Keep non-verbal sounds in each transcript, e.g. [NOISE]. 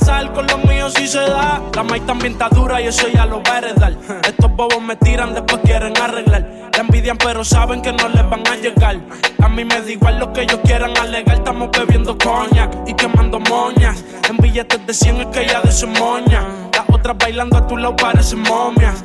pasar con los míos si se da. La maíz también está dura y eso ya lo va a heredar. [LAUGHS] Estos bobos me tiran, después quieren arreglar. La envidian, pero saben que no les van a llegar. A mí me da igual lo que ellos quieran alegar. Estamos bebiendo coñac y quemando moñas. En billetes de 100 es que ya de su moña. Las otras bailando a tu lado parecen momias.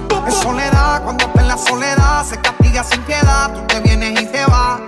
Es soledad, cuando está en la soledad, se castiga sin piedad. Tú te vienes y te vas.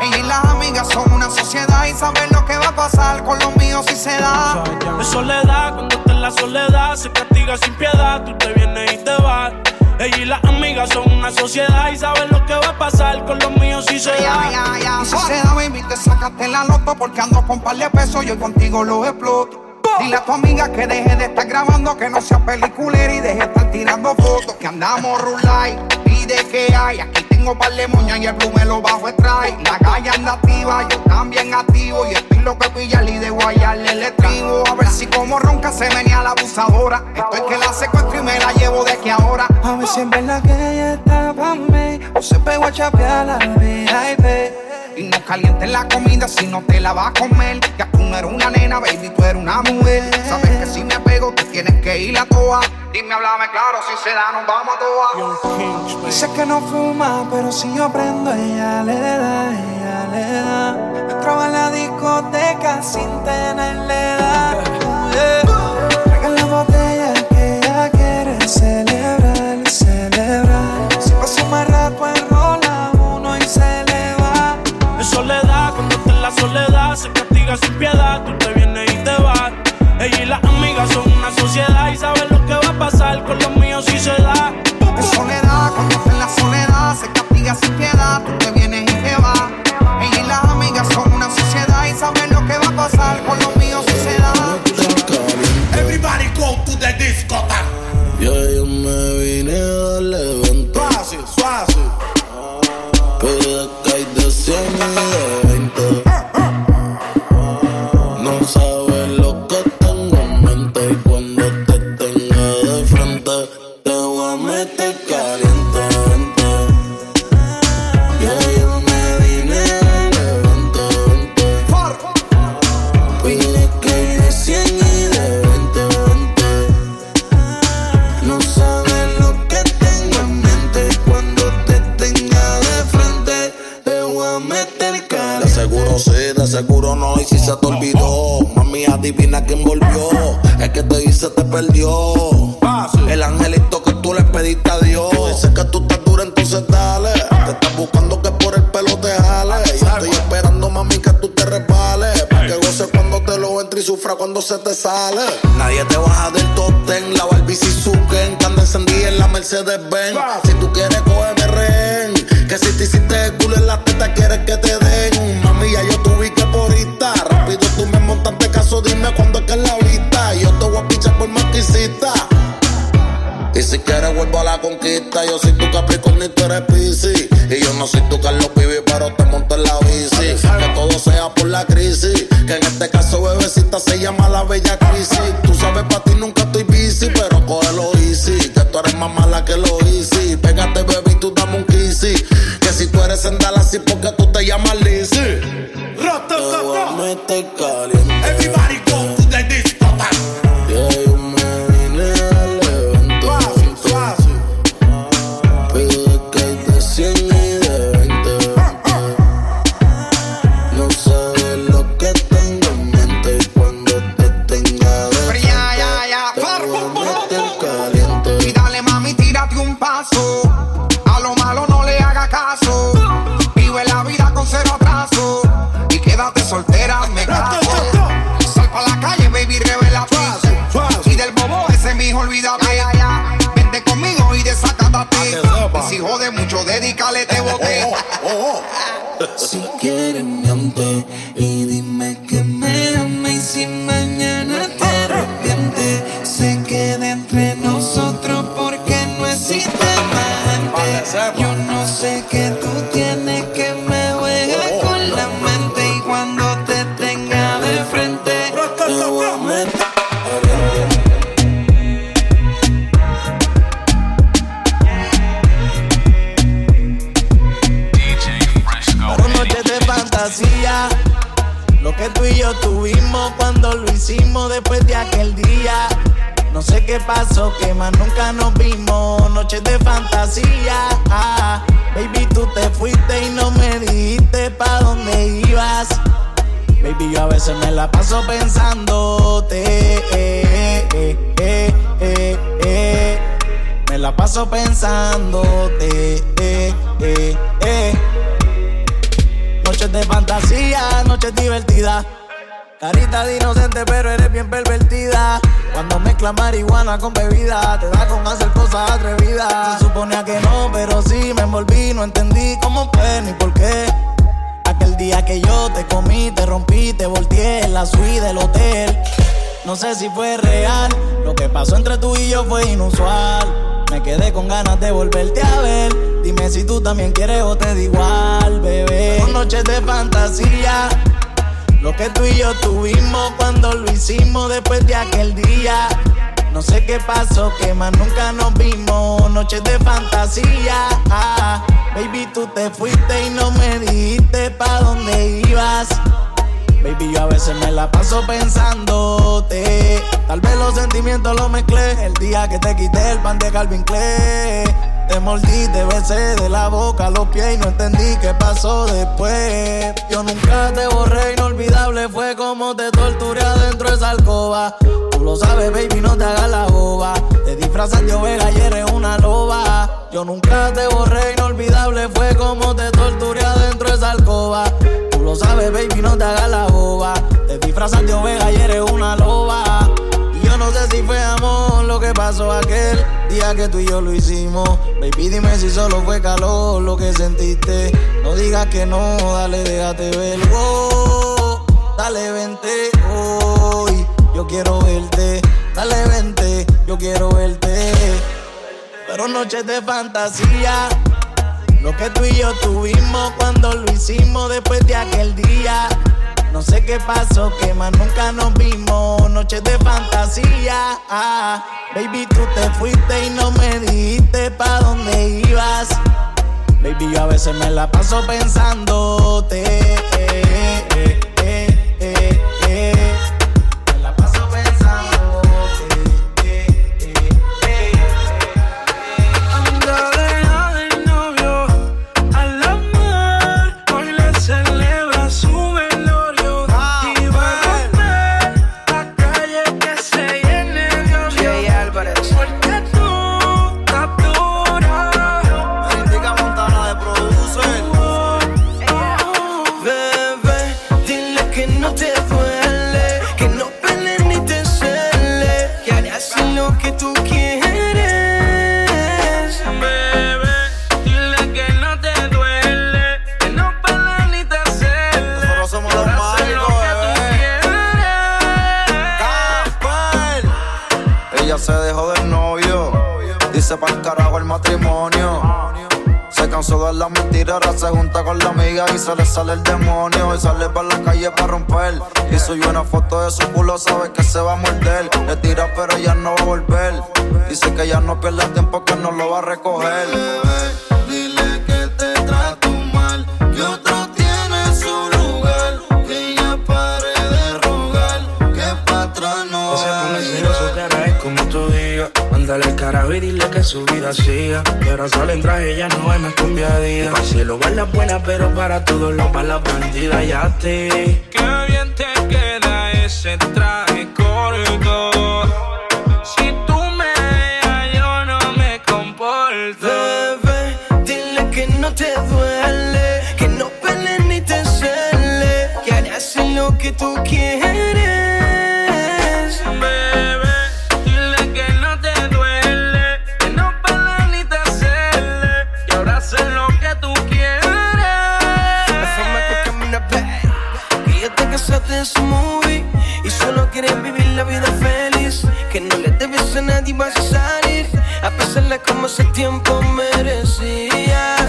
Ella y las amigas son una sociedad y saben lo que va a pasar con los míos si se da. Es soledad, cuando está en la soledad, se castiga sin piedad. Tú te vienes y te vas. Ella y las amigas son una sociedad y saben lo que va a pasar con los míos si se da. ya, ya. Y si se da, baby, te sacaste la loto porque ando con par de pesos. Yo contigo lo exploto. Dile a tu amiga que deje de estar grabando, que no sea peliculera y deje de estar tirando fotos. Que andamos rulay, pide que hay. Aquí tengo par de moñas y el blue me lo bajo extrae. La calle anda activa, yo también activo. Y estoy lo que pillar y de guayarle el estribo. A ver si como ronca se venía la abusadora. Estoy que la secuestro y me la llevo de aquí ahora. A ver si es verdad que ella está pa' mí O se pegó a chapear la VIP Y no calientes la comida si no te la vas a comer. Ya tú no eres una nena, baby, tú eres una mujer. Sabes que si me pego, tú tienes que ir a toa. Dime, háblame claro, si se da, nos vamos a toa. Dice que no fuma, pero si yo prendo, ella le da, ella le da. Entraba en la discoteca sin tenerle en la Lo que tú y yo tuvimos cuando lo hicimos después de aquel día. No sé qué pasó, que más nunca nos vimos. Noches de fantasía. Ah, baby, tú te fuiste y no me dijiste pa' dónde ibas. Baby, yo a veces me la paso pensándote. eh, eh, eh, eh, eh. Me la paso pensándote. De fantasía, noches divertidas. Carita de inocente, pero eres bien pervertida. Cuando mezclas marihuana con bebida, te da con hacer cosas atrevidas. Se suponía que no, pero sí me envolví. No entendí cómo fue ni por qué. Aquel día que yo te comí, te rompí, te volteé en la suite del hotel. No sé si fue real, lo que pasó entre tú y yo fue inusual. Quedé con ganas de volverte a ver. Dime si tú también quieres o te da igual, bebé. Noches de fantasía. Lo que tú y yo tuvimos cuando lo hicimos después de aquel día. No sé qué pasó, que más nunca nos vimos. Noches de fantasía. Ah, baby, tú te fuiste y no me dijiste pa' dónde ibas. Baby, yo a veces me la paso pensándote. Tal vez los sentimientos los mezclé. El día que te quité el pan de Calvin Klein. Te mordí, te besé de la boca a los pies y no entendí qué pasó después. Yo nunca te borré, inolvidable fue como te torturé adentro de esa alcoba. Tú lo sabes, baby, no te hagas la boba. Te disfrazas de oveja y eres una loba. Yo nunca te borré, inolvidable fue como te torturé adentro de esa alcoba. Tú lo sabes, baby, no te hagas la boba. Te disfrazas de oveja y eres una loba. Y yo no sé si fue que pasó aquel día que tú y yo lo hicimos. Baby, dime si solo fue calor lo que sentiste. No digas que no, dale, déjate ver. Dale, vente hoy. Yo quiero verte. Dale, vente, yo quiero verte. Pero noches de fantasía. Lo que tú y yo tuvimos cuando lo hicimos después de aquel día. No sé qué pasó, que más nunca nos vimos. Noches de fantasía. Ah, baby, tú te fuiste y no me dijiste pa' dónde ibas. Baby, yo a veces me la paso pensándote. Y subió una foto de su culo, sabe que se va a morder. Le tira, pero ella no va a volver. Dice que ya no pierde tiempo, que no lo va a recoger. Dile que te trato mal, que otro tiene su lugar, que ya pare de rogar, que pa' atrás no No se ponga va celoso, cara, es como tú digas. Mándale el carajo y dile que su vida siga. Y ahora sale en traje, ya no es más conviadida. Para el cielo va la buena, pero para todos los balas bandidas ya te. Qué tú quieres. Bebé, dile que no te duele, que no pele ni te cele, y ahora sé lo que tú quieres. La forma que caminas, que ya te casaste de su movie y solo quieres vivir la vida feliz, que no le debes a nadie vas a salir, a pesar de cómo ese tiempo merecía.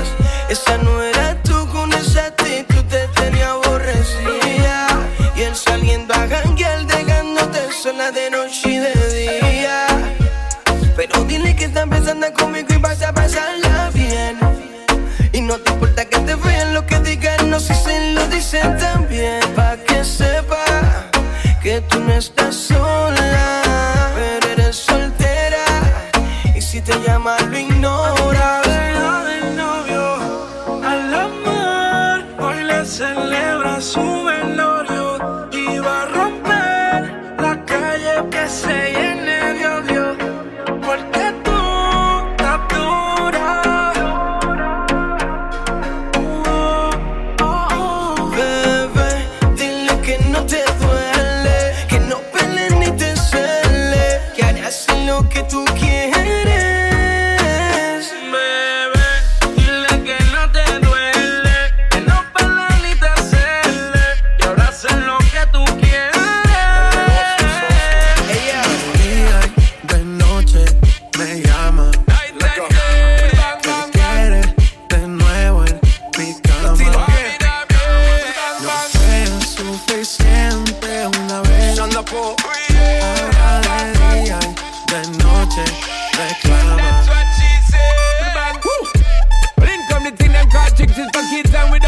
Just don't get down with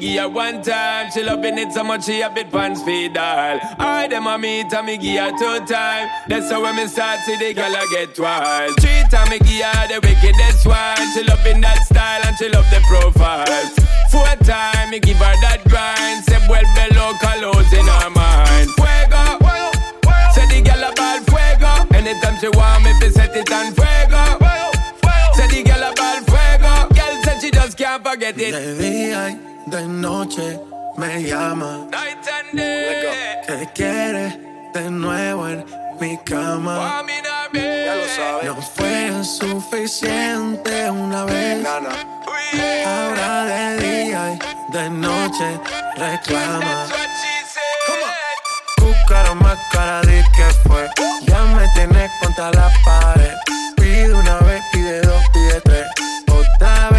she loving it so much she a bit pants feed all. I them a meet and me give her two time. That's how when me start see the girl I get wild. Three time me give her the wickedest one. She love in that style and she love the profile. Four time me give her that grind. Say well below colors in her mind. Fuego, say the girl a ball fuego. Anytime she want De día y de noche me llama. ¿Qué quieres de nuevo en mi cama? No fue suficiente una vez. Ahora de día y de noche reclama. Buscaron más cara de que fue. Ya me tienes contra la pared. Pide una vez, pide dos, pide tres. Otra vez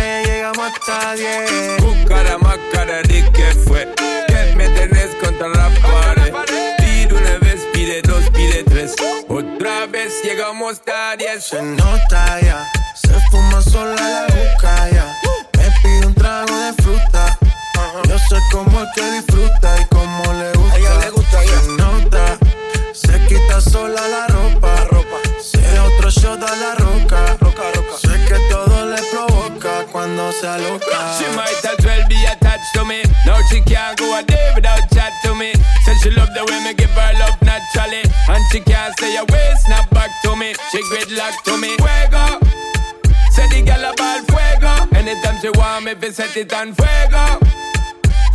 hasta diez. Buscar más cara que fue. Que me tenés contra la pared. Pide una vez, pide dos, pide tres. Otra vez llegamos hasta diez. Se nota ya, se fuma sola la boca ya. Me pide un trago de fruta. Yo sé cómo es que disfruta she can't say stay away, snap back to me. She gridlock to me. Fuego. Say the girl about fuego. Anytime she want me, fi set it on fuego.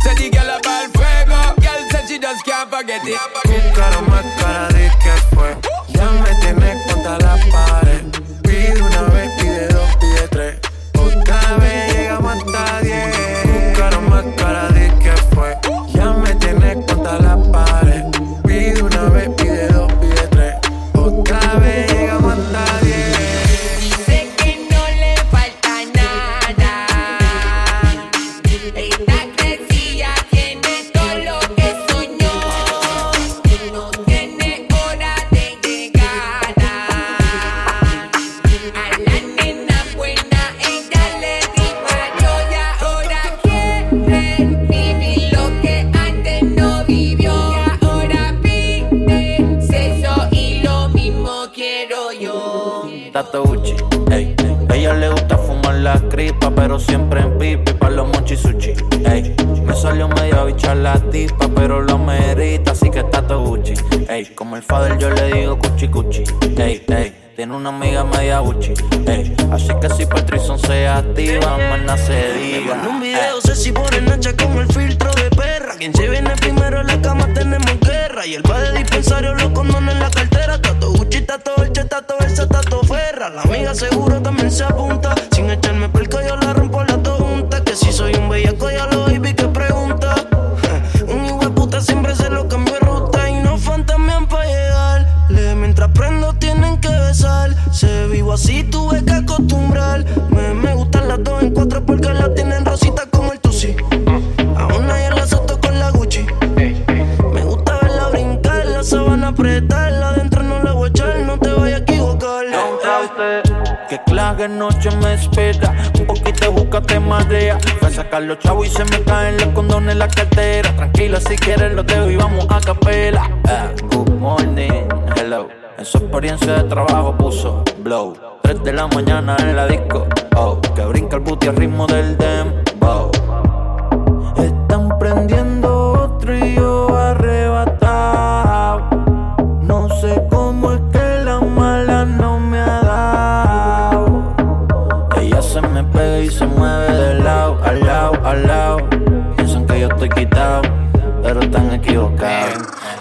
Say the girl about fuego. Girl said she just can't forget it. Buscaron más cara de que fue. Y el padre dispensario lo condones en la cartera. Tato Gucci, tato Elche, tato Elsa, tato Ferra. La amiga seguro Los chavos y se me caen los condones en la cartera. Tranquila, si quieres lo dejo y vamos a capela. Ah, good morning, hello. En su experiencia de trabajo puso blow. 3 de la mañana en la disco. Oh, que brinca el booty al ritmo del dembow.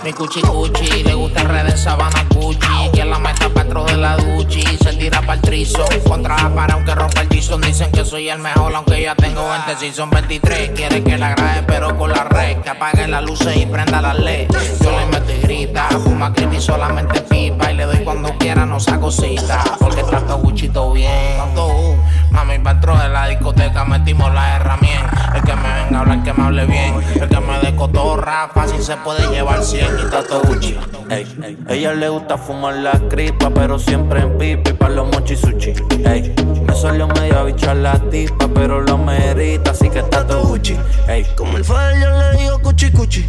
Mi cuchi cuchi, le gusta red de sabana Gucci. Que la meta dentro de la duchi. Se tira para el trizo. Contra la para aunque rompa el tizón. Dicen que soy el mejor, aunque ya tengo 20. Si son 23, quiere que la grabe, pero con la red. Que apague las luces y prenda las LED. Yo le meto y grita. Fuma creepy solamente pipa. Y le doy cuando quiera, no saco cita. Porque trato Gucci todo bien. Tanto, uh, Mami, dentro de la discoteca metimos la herramienta. El que me venga a hablar, que me hable bien. El que me dé cotorra, fácil se puede llevar 100 y tato Gucci. Ey, ey. Ella le gusta fumar la cripa, pero siempre en pipi para los mochi sushi. Ey, me salió medio bichar la tipa, pero lo merita, así que está todo Gucci. Ey, Como el fader yo le digo cuchi cuchi.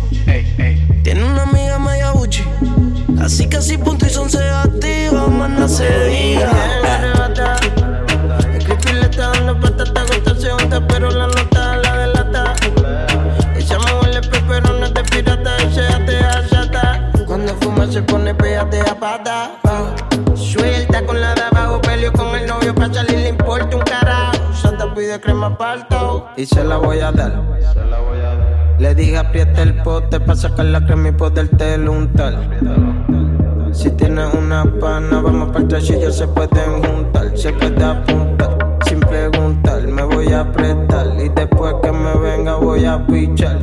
Tiene una amiga media Gucci. Así que si punto y son se activa, más no se diga. El creepy le está dando patata, gota se pero la nota la delata. Ella me huele pero no es de pirata, ella te achata. Cuando fuma se pone pégate a pata. pa. Suelta con la de abajo, peleo con el novio pa' salir, le importa un carajo. Santa pide crema palto y se la voy a dar. Le dije aprieta el pote pa' sacar la crema y poderte untar. Si tienes una pana, vamos para el trashillo, se pueden juntar, se puede apuntar. Sin preguntar, me voy a apretar. Y después que me venga, voy a pichar.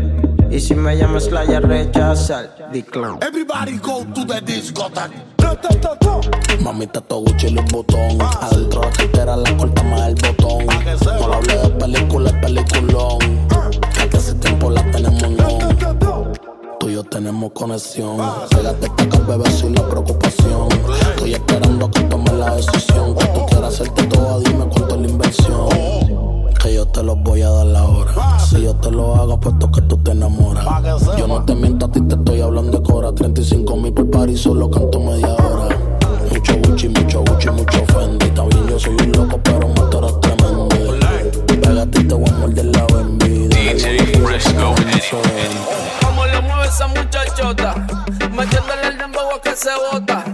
Y si me llamas, la voy a rechazar. Decline. Everybody go to the discotheque. Mamita, todo Gucci y Louis Vuitton Adentro la cartera la corta más el botón No le hablé de película, es peliculón tenemos conexión Pégate acá, bebé, sin la preocupación Estoy esperando que tomes la decisión tú quieras hacerte todo, dime cuánto es la inversión que yo te lo voy a dar la hora. Si yo te lo hago, puesto que tú te enamoras. Yo no te miento, a ti te estoy hablando de cora. 35 mil por par y solo canto media hora. Mucho Gucci, mucho Gucci, mucho Fendi. Está bien, yo soy un loco, pero me tú eres tremendo. Pégate y te voy a morder la. Como le mueve esa muchachota, metiéndole el dembow que se bota.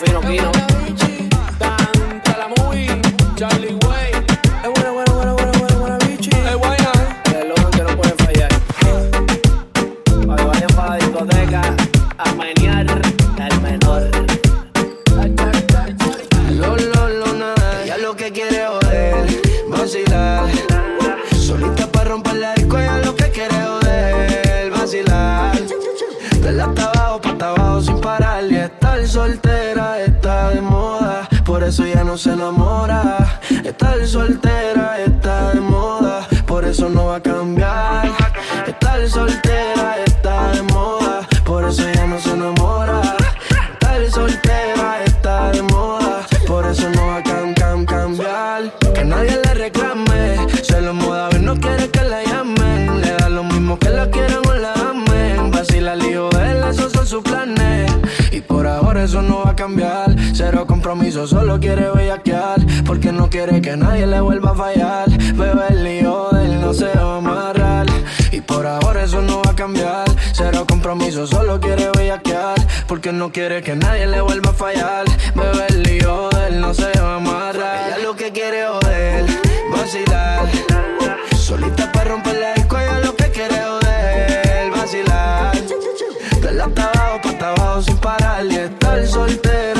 fino, fino. se enamora. solo quiere bellaquear. Porque no quiere que nadie le vuelva a fallar. Bebe el lío de él, no se va a amarrar. Y por ahora eso no va a cambiar. Cero compromiso, solo quiere bellaquear. Porque no quiere que nadie le vuelva a fallar. Bebe el lío de él, no se va a amarrar. Ella lo que quiere joder, vacilar. Solita para romper la escuela, lo que quiere joder, vacilar. De la hasta abajo, pa' hasta sin parar y estar soltera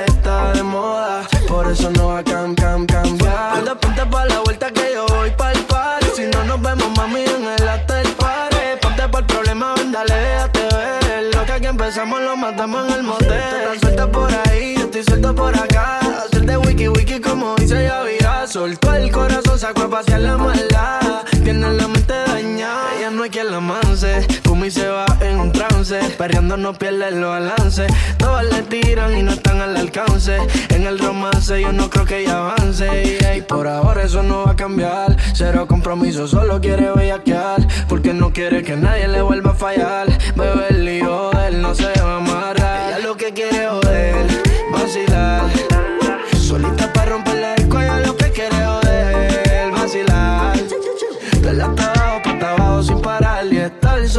Soltó el corazón, sacó a pasear la mala. Tiene la mente dañada, ya no hay quien la manse. Pumi se va en un trance, perreando no pierde el balance. Todas le tiran y no están al alcance. En el romance yo no creo que ella avance. Y por ahora eso no va a cambiar. Cero compromiso, solo quiere bellaquear. Porque no quiere que nadie le vuelva a fallar. Bebe el lío, él no se va a amarrar. Ella lo que quiere joder